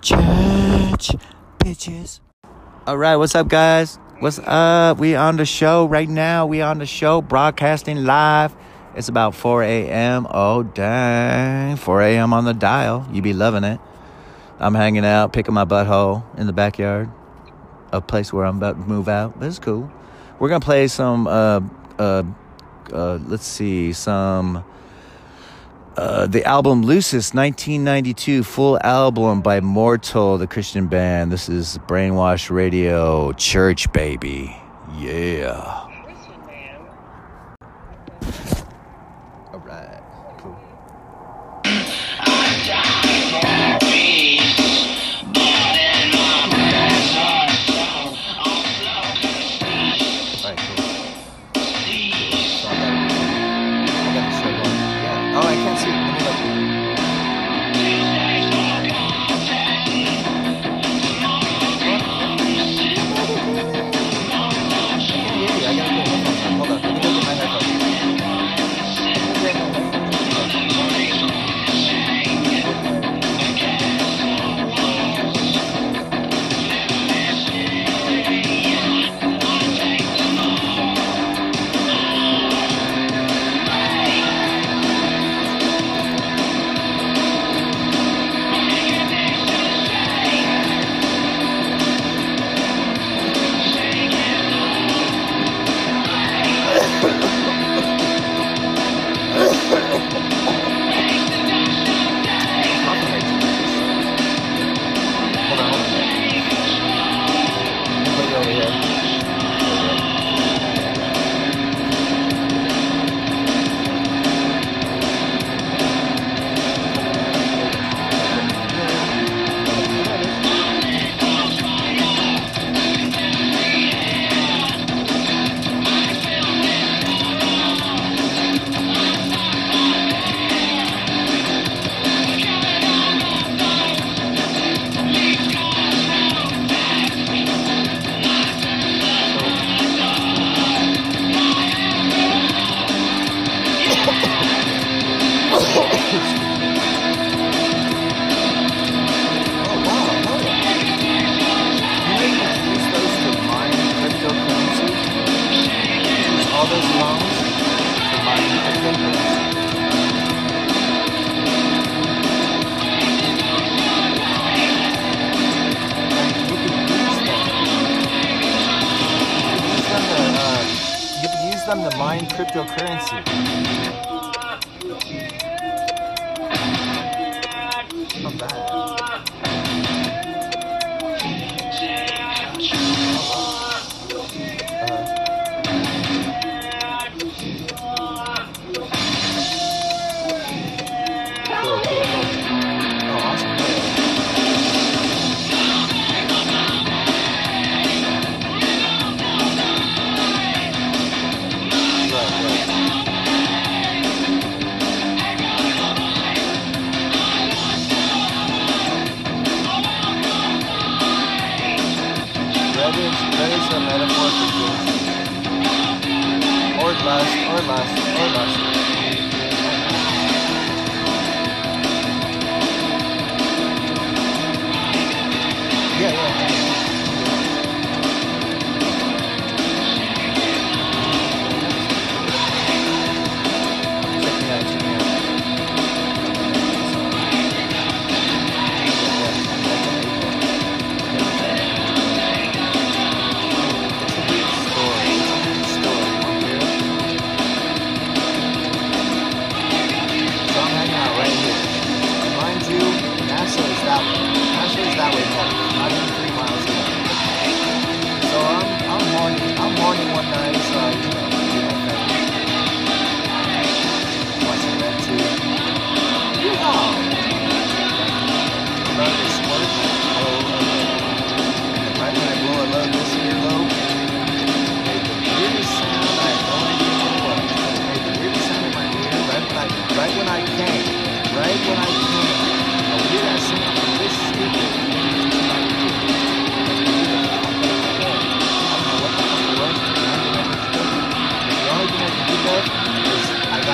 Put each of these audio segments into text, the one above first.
Church bitches. All right, what's up, guys? What's up? We on the show right now. We on the show, broadcasting live. It's about 4 a.m. Oh, dang. 4 a.m. on the dial. You be loving it. I'm hanging out, picking my butthole in the backyard, a place where I'm about to move out. But it's cool. We're gonna play some. Uh, uh, uh, let's see, some. Uh, the album Lusis 1992 full album by Mortal the Christian band. This is Brainwash Radio Church baby. Yeah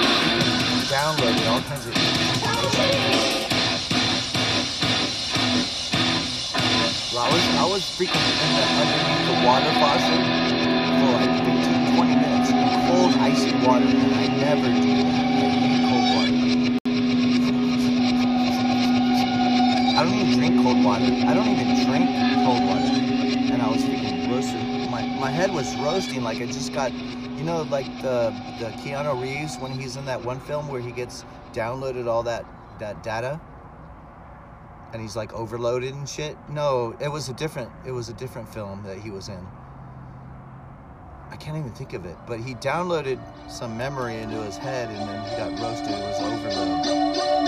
that you all kinds of information. Well, I was, I was freaking in the, underneath the water faucet for like 15, 20 minutes. in Cold, icy water, and I never do that. I don't even drink cold water. I don't even drink cold water. And I was freaking roasted. My, my head was roasting like I just got you know, like the, the Keanu Reeves when he's in that one film where he gets downloaded all that, that data and he's like overloaded and shit. No, it was a different it was a different film that he was in. I can't even think of it, but he downloaded some memory into his head and then he got roasted. It was overload.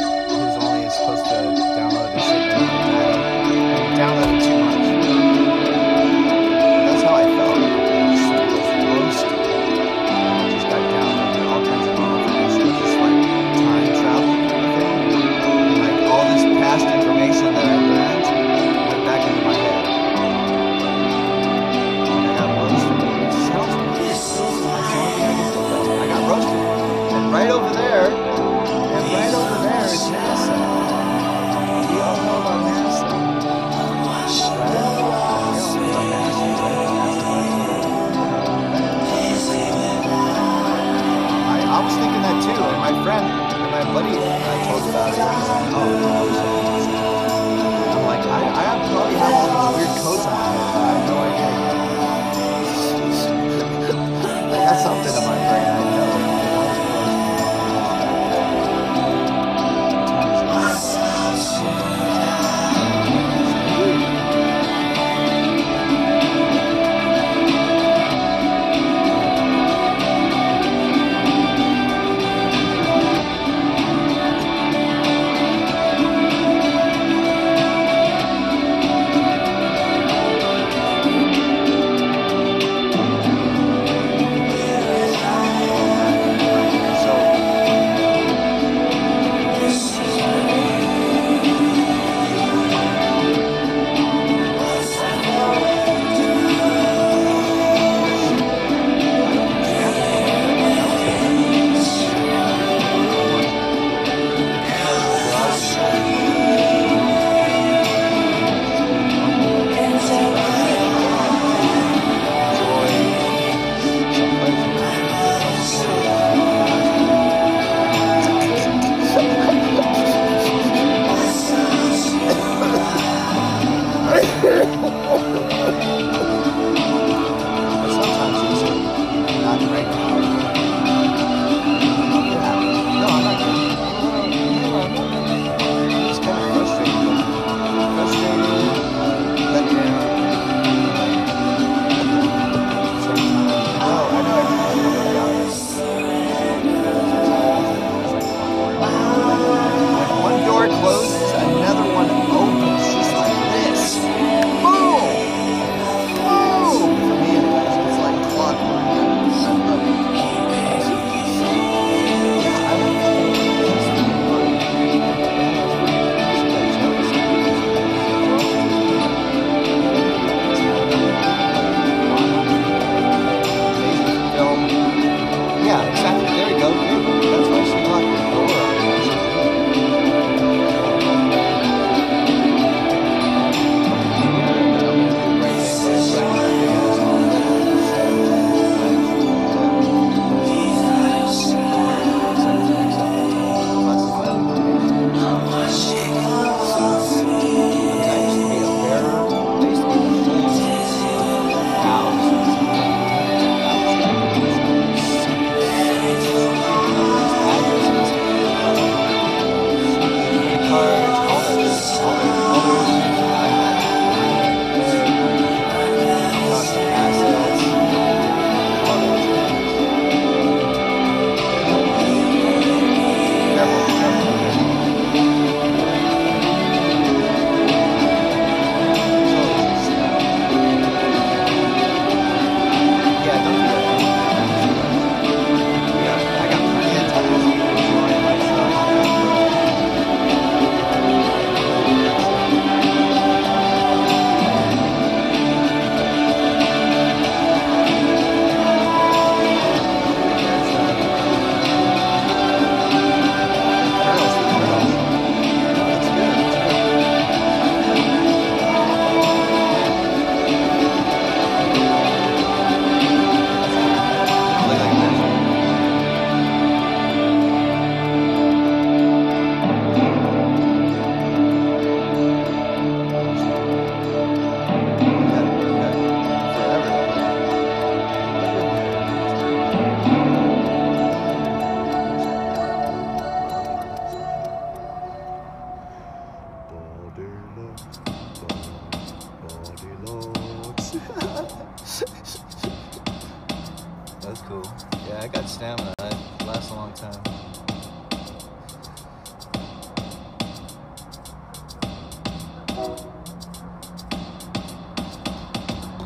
I got stamina. I last a long time.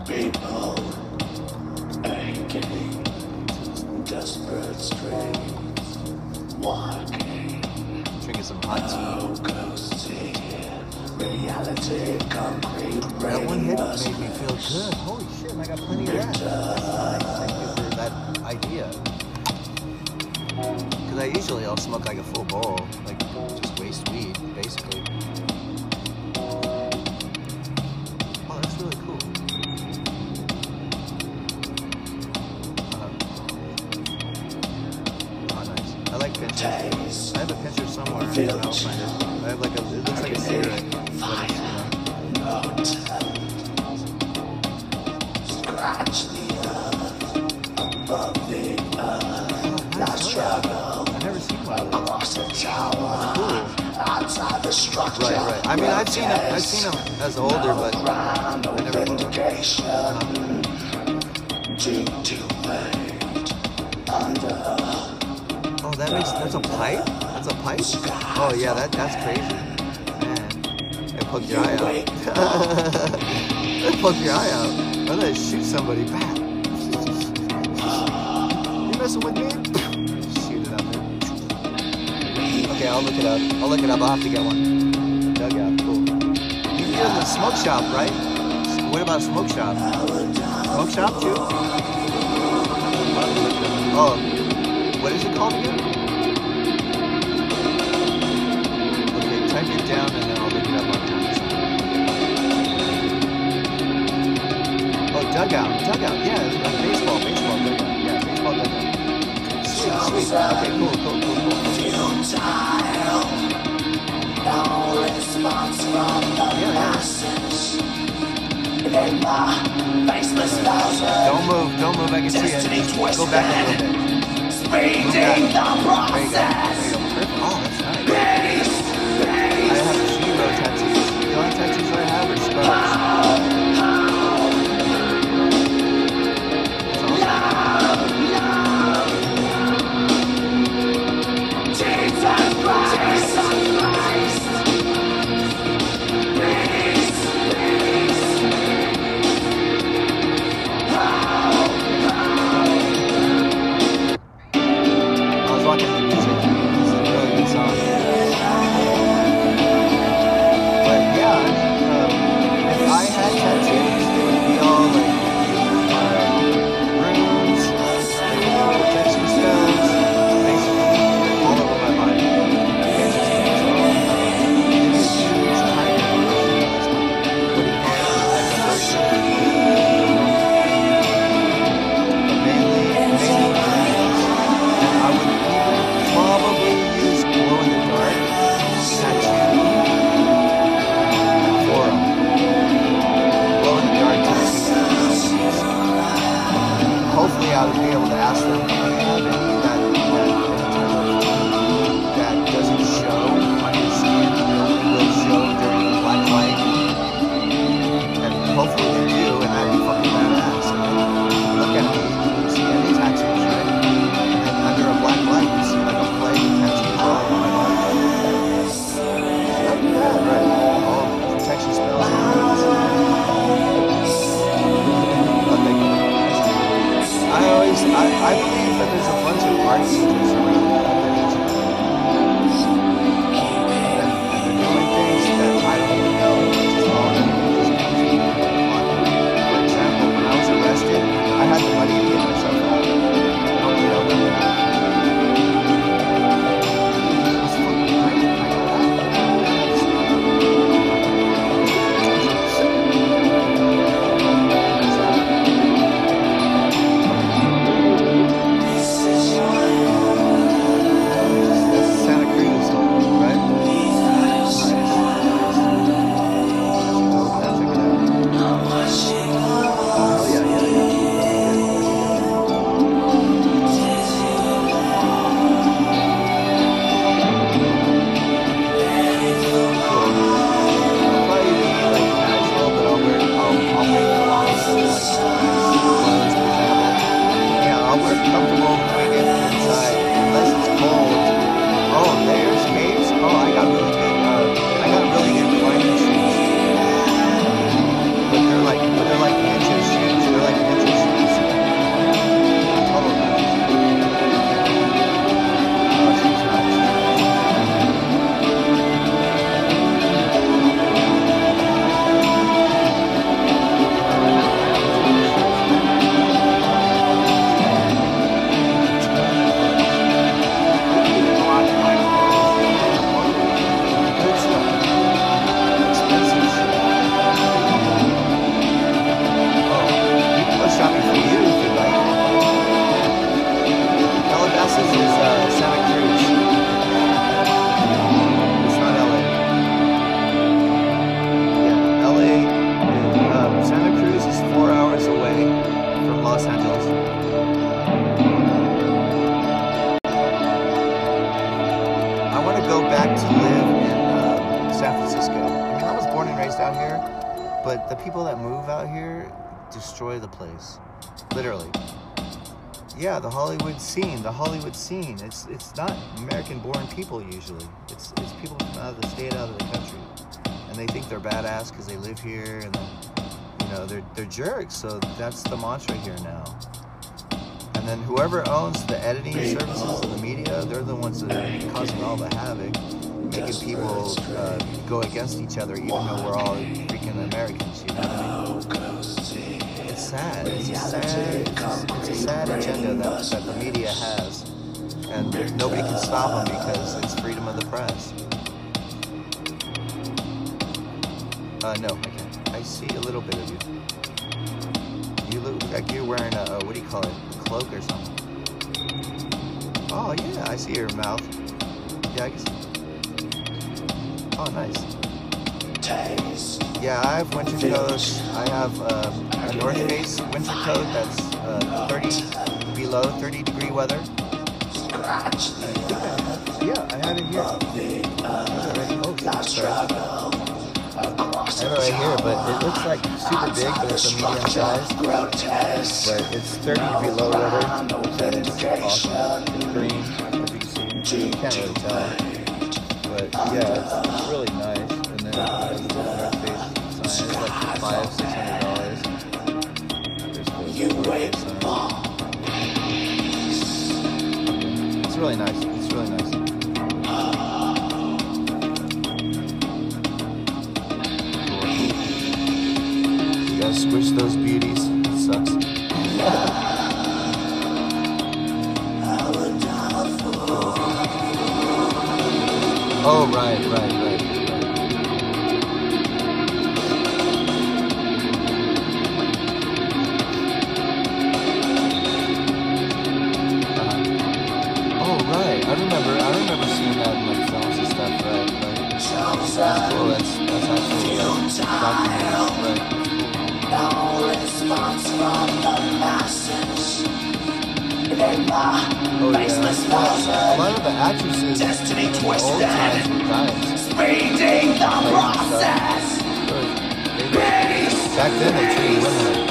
People aching, desperate strains, walking, Drinking some hot tea. Oh, ghosting, reality, concrete, That one hit made me feel good. Holy shit, I got plenty of that. I usually I'll smoke like a full bowl, like just waste weed, basically. Oh, that's really cool. Uh, nice. I like pictures. I have a picture somewhere. I'll find it. I have like a, it looks like a cigarette. but it's, you know, outside the structure. Right, right. I mean, I've seen them. I've seen them as older, but I Ground of never. vindication, wait, under Oh, that makes. That's a pipe. That's a pipe. Oh yeah, that that's crazy. Man, it poked your eye out. it poked your eye out. I'm gonna shoot somebody back. You messing with me? I'll look it up. I'll look it up. I'll have to get one. Dugout, cool. You can get in the smoke shop, right? What about smoke shop? Smoke shop too? Oh, what is it called again? Okay, type it down and then I'll look it up on Amazon. Oh, dugout, dugout. Yeah, it's like baseball. Baseball Don't move, don't move. I can see it. Go back a little bit. speeding the There you go. There you process. Place, literally. Yeah, the Hollywood scene, the Hollywood scene. It's it's not American-born people usually. It's it's people from out of the state, out of the country, and they think they're badass because they live here, and then you know they're they're jerks. So that's the mantra here now. And then whoever owns the editing services and the media, they're the ones that are causing all the havoc, making people uh, go against each other, even though we're all freaking Americans. You know? It's sad. It's a sad. It's, a sad agenda that, that the media has, and nobody can stop them because it's freedom of the press. Uh, no, I can't. I see a little bit of you. You look like you're wearing a, what do you call it? A cloak or something. Oh yeah, I see your mouth. Yeah, I guess. Oh, nice. Taste. Yeah, I have winter coats. I have um, a North Face winter coat that's uh, 30 below 30 degree weather. Scratch Yeah, I have it here. Oh. I have it right here, but it looks like super big, but it's a medium size. But it's 30 degree low weather, it's awesome. It's green, as you can see. You can't really tell. Yeah, it's, really nice. And then the Face sign. It's like five, six hundred dollars. It's really nice. It's really nice. You gotta squish those beauties. It sucks. Oh right, right. Actresses Destiny twisted. speeding the process. Back then they treated women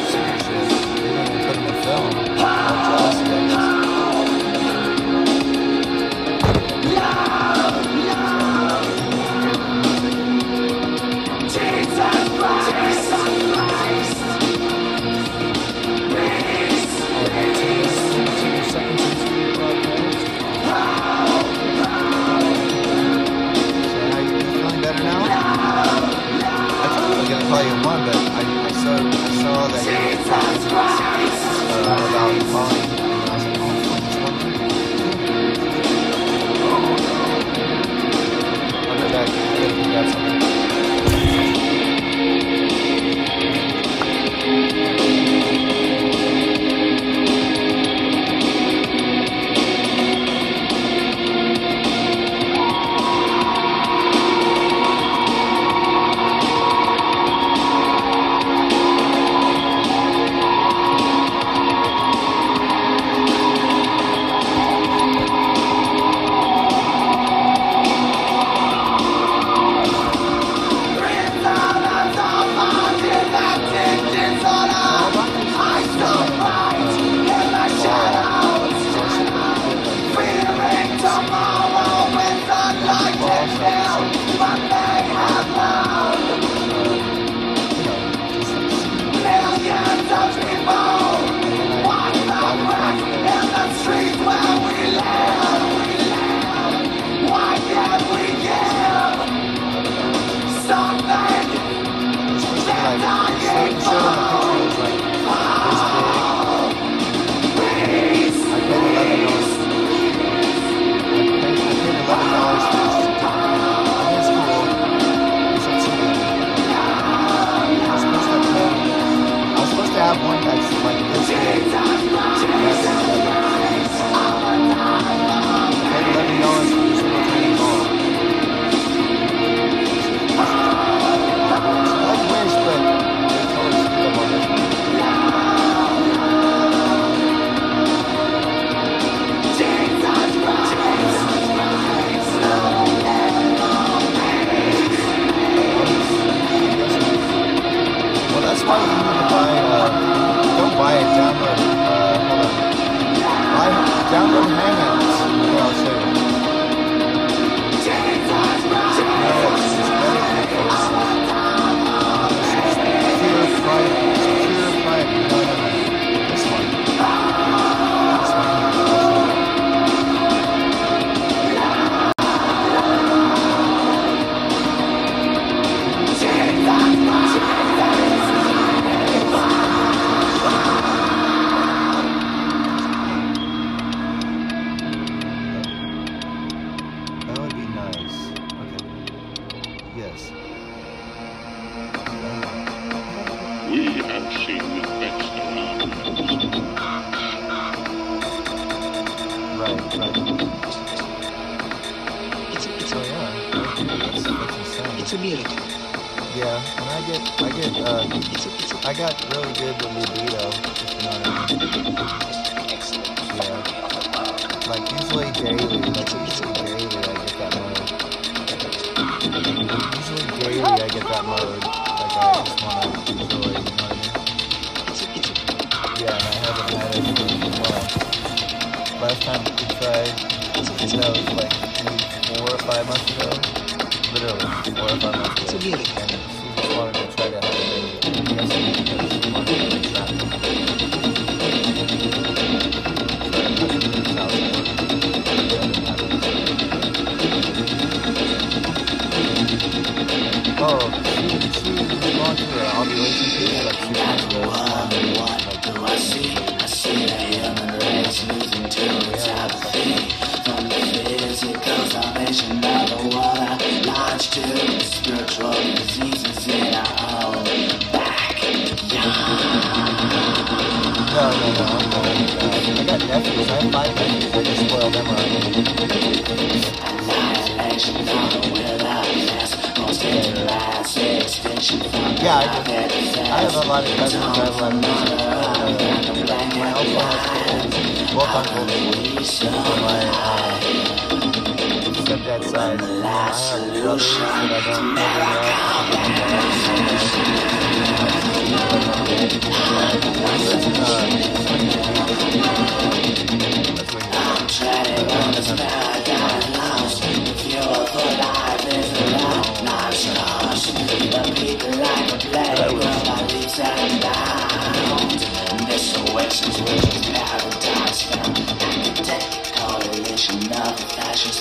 have one that's like this big. That mode. Like I just wanna enjoy, you know what I mean? It's a, it's a, Yeah, and I haven't had it for a while. Last time we tried, that was like maybe four or five months ago. Literally, four or five months it's a ago. And she just wanted to try to have a baby. No, no, no, I'm I got nephews. I have five nephews. I just spoil them the Yeah, I. I have a lot of cousins. I have a lot of my uncle has. Both uncles. Stepdad's side. I have brothers that I don't That's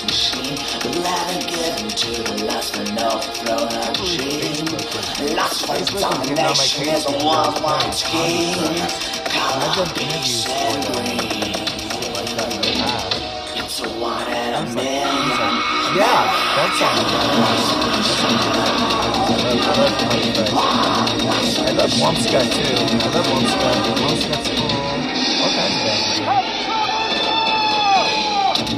machine Rather given to the lust for no throne of regime And green Shit like that in the past. It's a one I a million. yeah, that sounds badass. I love. I too. I love Wumpscut. Wumpscut's cool. All kinds of.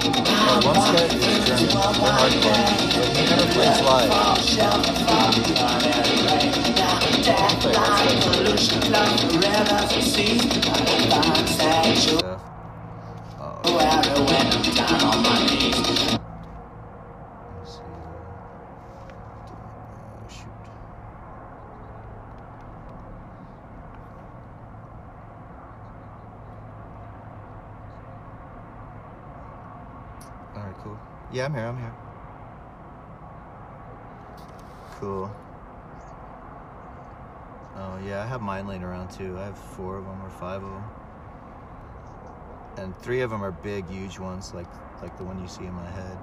Yeah, Wumpscut is German. They're hardcore. But he never plays live. Oh, Yeah, I'm here, I'm here. Cool. Oh, yeah, I have mine laying around too. I have four of them or five of them. And three of them are big, huge ones, like like the one you see in my head.